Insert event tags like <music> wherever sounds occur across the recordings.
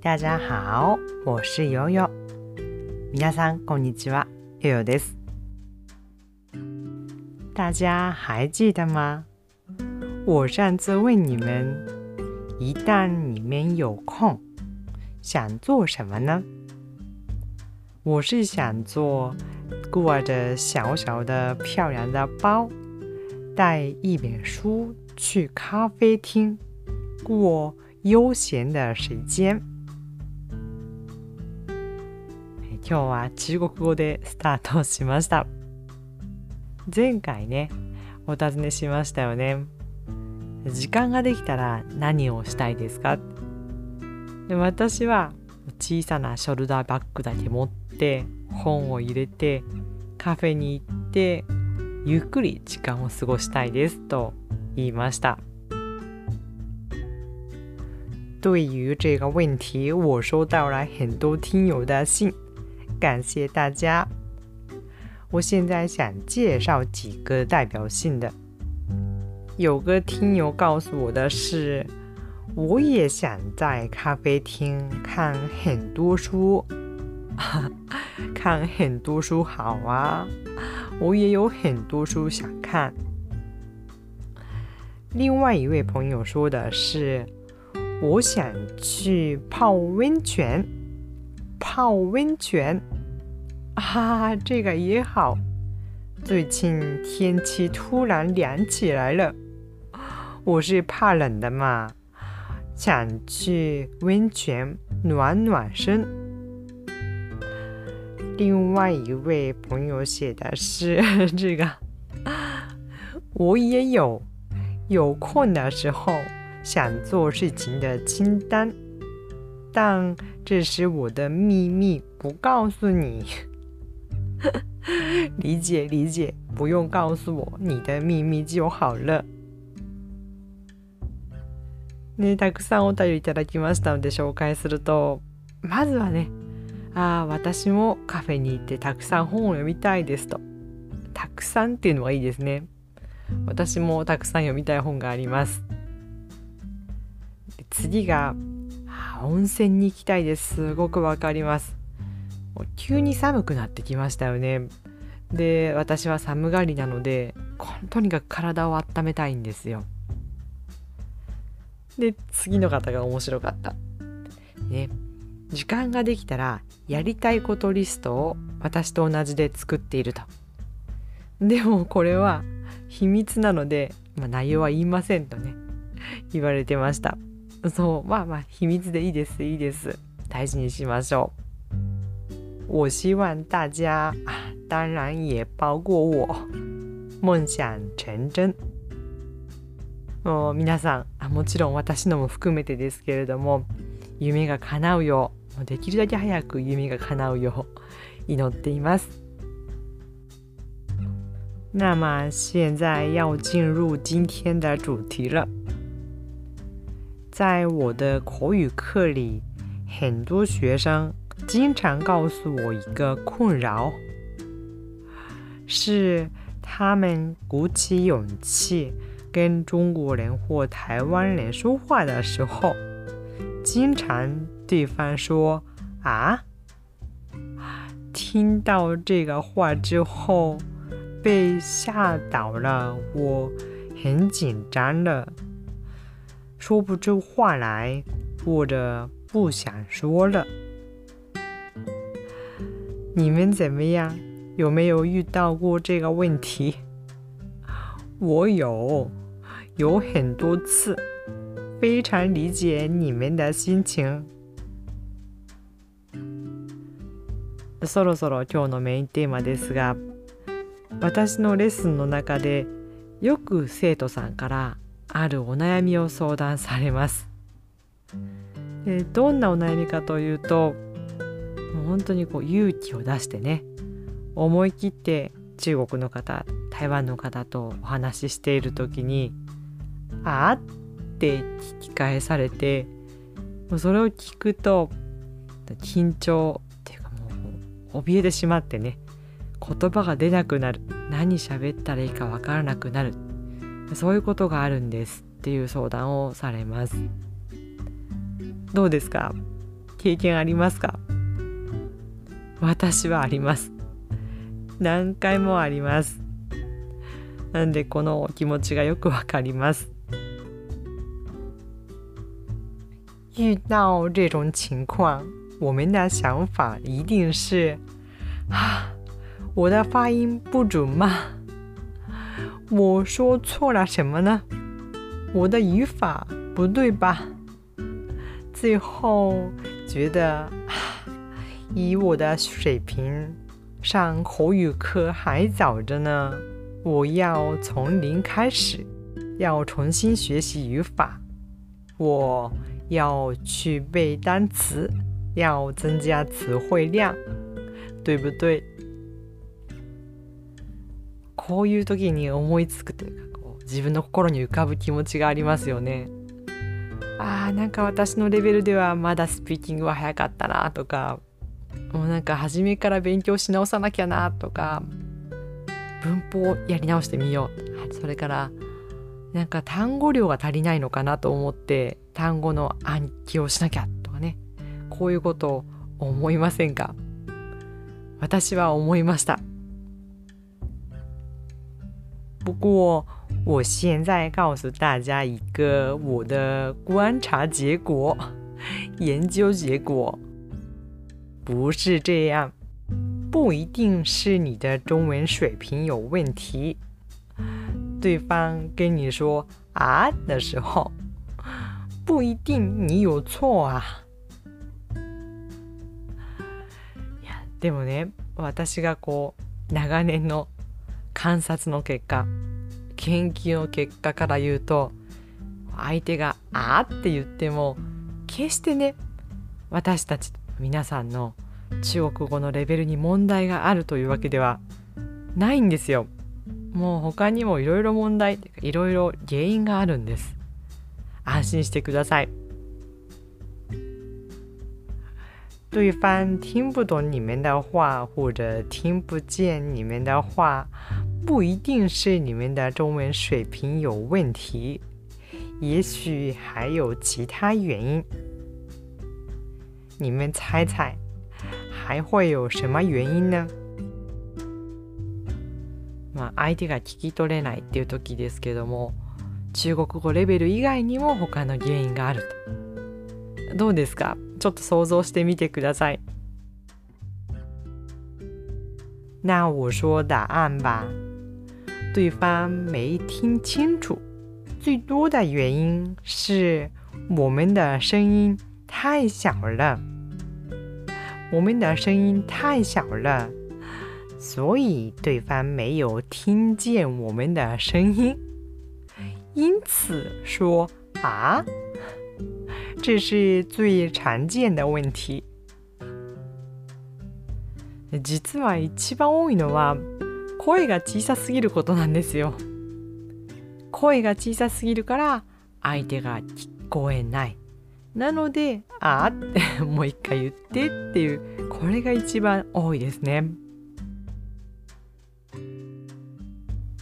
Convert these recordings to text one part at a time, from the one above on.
大家好，我是悠悠。皆さんこんにちは，悠悠です。大家还记得吗？我上次问你们，一旦你们有空，想做什么呢？我是想做挂着小小的漂亮的包，带一本书去咖啡厅过悠闲的时间。 今日は中国語でスタートしました。前回ね、お尋ねしましたよね。時間ができたら何をしたいですか？で私は小さなショルダーバッグだけ持って本を入れてカフェに行ってゆっくり時間を過ごしたいですと言いました。对于这个问题，我收到了很多听友的信，感谢大家。我现在想介绍几个代表性的。有个听友告诉我的是，我也想在咖啡厅看很多书，<laughs> 看很多书好啊，我也有很多书想看。另外一位朋友说的是，我想去泡温泉，泡温泉哈啊，这个也好。最近天气突然凉起来了。我是怕冷的嘛，想去温泉暖暖身。另外一位朋友写的是 <laughs> 这个，我也有有空的时候想做事情的清单，但这是我的秘密，不告诉你。<laughs> 理解理解，不用告诉我你的秘密就好了。ね、たくさんお便りいただきましたので紹介すると、まずはね、ああ、私もカフェに行ってたくさん本を読みたいですと。たくさんっていうのはいいですね。私もたくさん読みたい本があります。次が、温泉に行きたいです。すごくわかります。急に寒くなってきましたよね。で、私は寒がりなので、とにかく体を温めたいんですよ。で、次の方が面白かった。ね。時間ができたらやりたいことリストを私と同じで作っていると。でもこれは秘密なので、まあ、内容は言いませんとね言われてました。そうまあまあ秘密でいいですいいです。大事にしましょう。我希望大家，当然也包括我，梦想成真。もう皆さんあもちろん私のも含めてですけれども夢が叶うようできるだけ早く夢が叶うよう祈っています。那么现在要进入今天的主题了。在我的口语课里，很多学生经常告诉我一个困扰，是他们鼓起勇气。跟中国人或台湾人说话的时候，经常对方说“啊”，听到这个话之后被吓倒了，我很紧张了，说不出话来，或者不想说了。你们怎么样？有没有遇到过这个问题？我有。有很多次，非常理解你们的心情。そろそろ今日のメインテーマですが、私のレッスンの中でよく生徒さんから あるお悩みを相談されます。でどんなお悩みかというと、もう本当にこう勇気を出してね、思い切って中国の方、台湾の方とお話ししている時に、ああって聞き返されてもうそれを聞くと緊張っていうかもう怯えてしまってね言葉が出なくなる何喋ったらいいかわからなくなるそういうことがあるんですっていう相談をされます。どうですか？経験ありますか？私はあります。何回もあります。なんでこの気持ちがよくわかります。遇到这种情况，我们的想法一定是：我的发音不准吗？我说错了什么呢？我的语法不对吧？最后觉得，<sighs> 以我的水平，上口语课还早着呢。我要从零开始，要重新学习语法。我要去背单词，要增加词汇量，对不对？こういう時に思いつくというかこう自分の心に浮かぶ気持ちがありますよね。あーなんか私のレベルではまだスピーキングは早かったなとかもうなんか初めから勉強し直さなきゃなとか文法をやり直してみよう。それからなんか単語量が足りないのかなと思って単語の暗記をしなきゃとかね。こういうことを思いませんか？私は思いました。不过我现在告诉大家一个我的观察结果研究结果不是这样不一定是你的中文水平有问题。对方跟你说“啊”的时候，不一定你有错啊。いやでもね、私がこう長年の 観察の結果、研究の結果から言うと、相手が「あ」って言っても決してね私たち皆さんの中国語のレベルに問題があるというわけではないんですよ。もう他にもいろいろ問題いろいろ原因があるんです。安心してください。对方听不懂你们的话，或者听不见你们的话，不一定是你们的中文水平有问题，也许还有其他原因。你们猜猜？还会有什么原因呢？まあ、相手が聞き取れないっていう時ですけども中国語レベル以外にも他の原因があるとどうですか？ちょっと想像してみてください那我说答案吧对方没听清楚最多的原因是我们的声音太小了我们的声音太小了，所以对方没有听见我们的声音，因此说啊，这是最常见的问题。実は一番多いのは 声が小さすぎることなんですよ。声が小さすぎるから相手が聞こえない。なので、あって <laughs> もう一回言ってっていう、これが一番多いですね。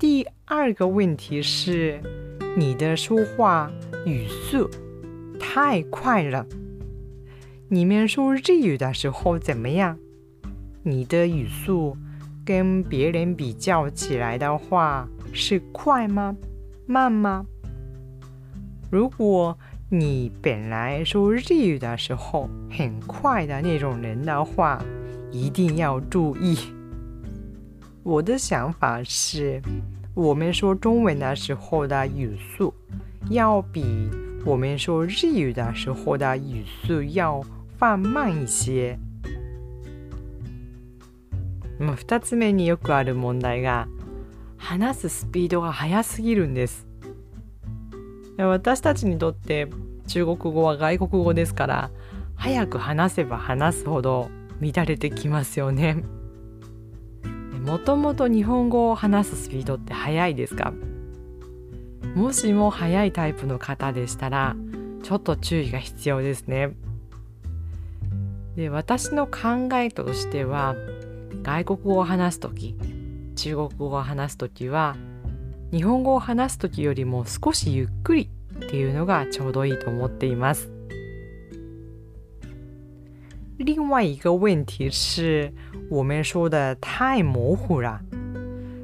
第二个问题是，你的说话语速太快了。你们说日语的时候怎么样？你的语速跟别人比较起来的话，是快吗？慢吗？如果你本来说日语的时候很快的那种人的话，一定要注意。我的想法是，我们说中文的时候的语速要比我们说日语的时候的语速要放慢一些。ま二つ目によくある問題が話すスピードが速すぎるんです。私たちにとって中国語は外国語ですから早く話せば話すほど乱れてきますよね。もともと日本語を話すスピードって速いですか？もしも速いタイプの方でしたらちょっと注意が必要ですね。で私の考えとしては外国語を話す時中国語を話す時は日本語を話す時よりも少しゆっくりっていうのがちょうどいいと思っています另外一个问题是，我们说的太模糊了，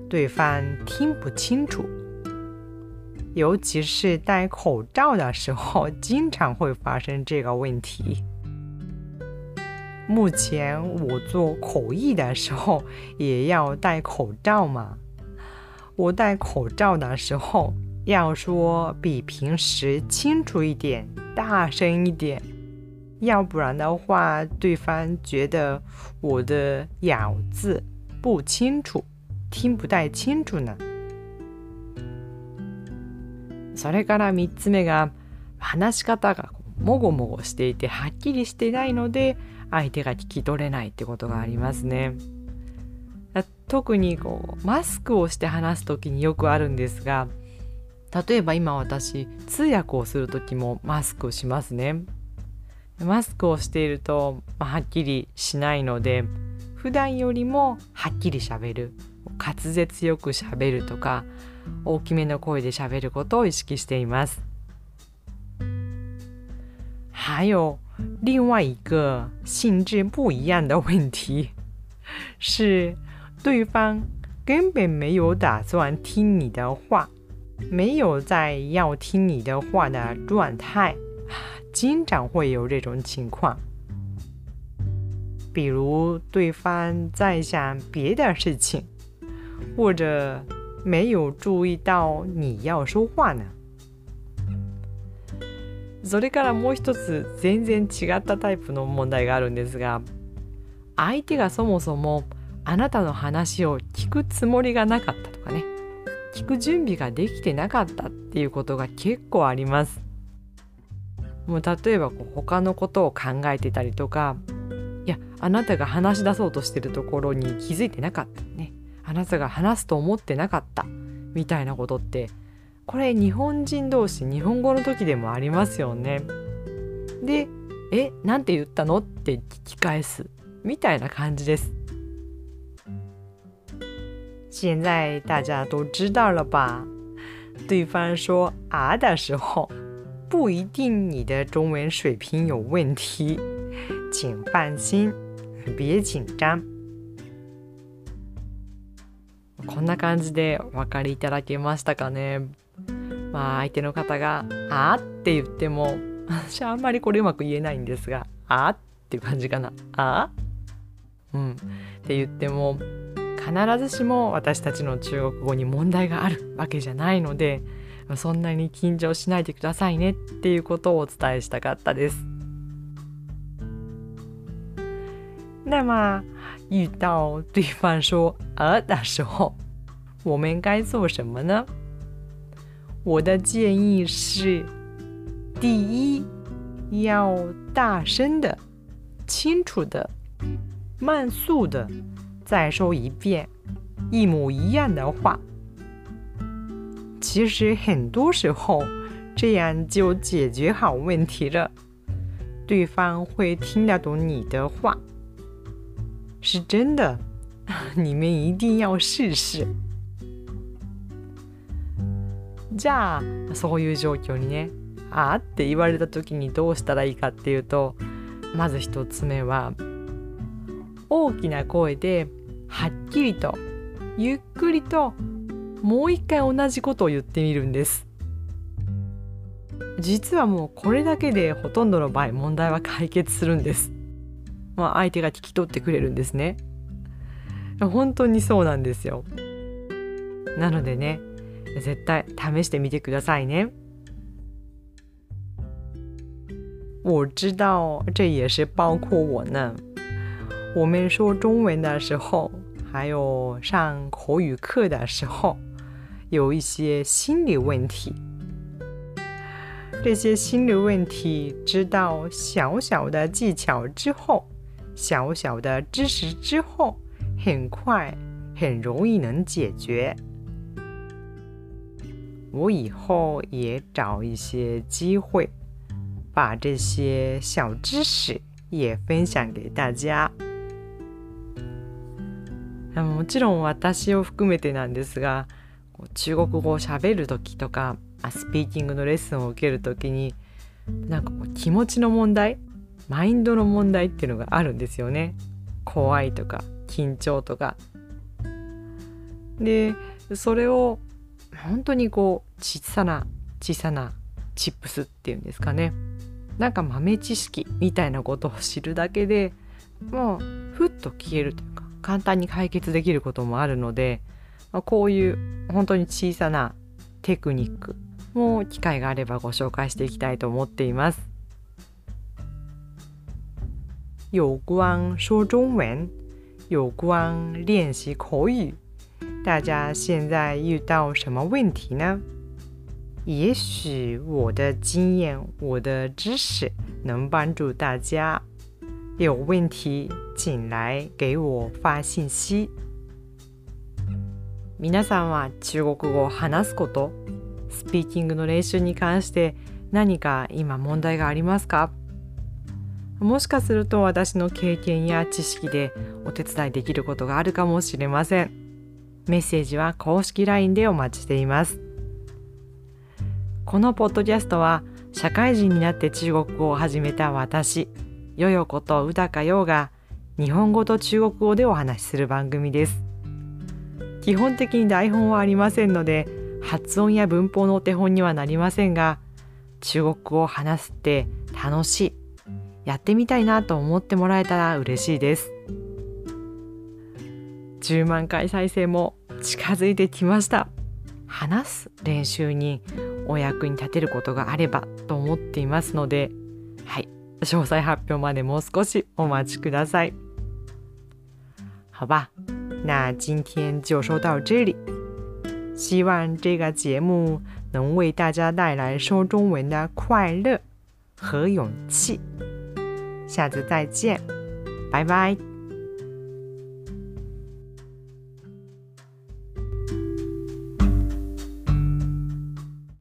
对方听不清楚。尤其是戴口罩的时候，经常会发生这个问题。目前我做口译的时候也要戴口罩嘛。我戴口罩的时候要说比平时清楚一点、大声一点。要不然的话，对方觉得我的咬字不清楚，听不太清楚呢。それから3つ目が話し方がもごもごしていてはっきりしてないので 相手が聞き取れないってことがありますね。特にこうマスクをして話す時によくあるんですが例えば今私通訳をする時もマスクをしますね。マスクをしていると、まあ、はっきりしないので普段よりもはっきりしゃべる滑舌よくしゃべるとか大きめの声でしゃべることを意識しています。还有另外一个性质不一样的问题 <laughs> 是，对方根本没有打算听你的话，没有在要听你的话的状态。经常会有这种情况，比如对方在想别的事情，或者没有注意到你要说话呢。それからもう一つ全然違ったタイプの問題があるんですが、相手がそもそもあなたの話を聞くつもりがなかったとかね、聞く準備ができてなかったっていうことが結構あります。もう例えばこう他のことを考えてたりとかいやあなたが話し出そうとしてるところに気づいてなかったねあなたが話すと思ってなかったみたいなことってこれ日本人同士日本語の時でもありますよね。で「えなんて言ったの?」って聞き返すみたいな感じです。现在大家都知道了吧？对方说“啊”的时候。不一定你的中文水平有问题，请放心，别紧张。こんな感じでお分かりいただけましたかね？まあ相手の方が「あ」って言っても私はあんまりこれうまく言えないんですが「あ」っていう感じかな「あ」うんって言っても必ずしも私たちの中国語に問題があるわけじゃないのでそんなに緊張しないでくださいねっていうことをお伝えしたかったです。那么遇到对方说“呃”的时候，我们该做什么呢？我的建议是：第一，要大声的、清楚的、慢速的再说一遍一模一样的话。其实很多时候，这样就解决好问题了。对方会听得懂你的话，是真的。<laughs> 你们一定要试试。じゃあそういう状況にね、あって言われた時にどうしたらいいかっていうと、まず一つ目は大きな声ではっきりとゆっくりともう一回同じことを言ってみるんです。実はもうこれだけでほとんどの場合問題は解決するんです。まあ相手が聞き取ってくれるんですね。本当にそうなんですよ。なのでね絶対試してみてくださいね我知道这也是包括我呢我们说中文的时候还有上口语课的时候有一些心理问题，这些心理问题知道小小的技巧之后，小小的知识之后，很快很容易能解决。 我以后也找一些机会，把这些小知识也分享给大家。もちろん私を含めてなんですが。中国語をしゃべる時とかスピーキングのレッスンを受ける時になんかこう気持ちの問題マインドの問題っていうのがあるんですよね怖いとか緊張とかでそれを本当にこう小さな小さなチップスっていうんですかねなんか豆知識みたいなことを知るだけでもうふっと消えるというか簡単に解決できることもあるので、まあ、こういう本当に小さなテクニックも機会があればご紹介していきたいと思っています。有关说中文，有关练习口语，大家现在遇到什么问题呢？也许我的经验、我的知识能帮助大家。有问题请来给我发信息。皆さんは中国語を話すこと、スピーキングの練習に関して何か今問題がありますか？もしかすると私の経験や知識でお手伝いできることがあるかもしれません。メッセージは公式 LINE でお待ちしています。このポッドキャストは社会人になって中国語を始めた私、よよこと宇高陽が日本語と中国語でお話しする番組です。基本的に台本はありませんので発音や文法のお手本にはなりませんが中国語を話すって楽しいやってみたいなと思ってもらえたら嬉しいです10万回再生も近づいてきました話す練習にお役に立てることがあればと思っていますのではい詳細発表までもう少しお待ちください。好吧，那今天就说到这里。希望这个节目能为大家带来说中文的快乐和勇气。下次再见，拜拜。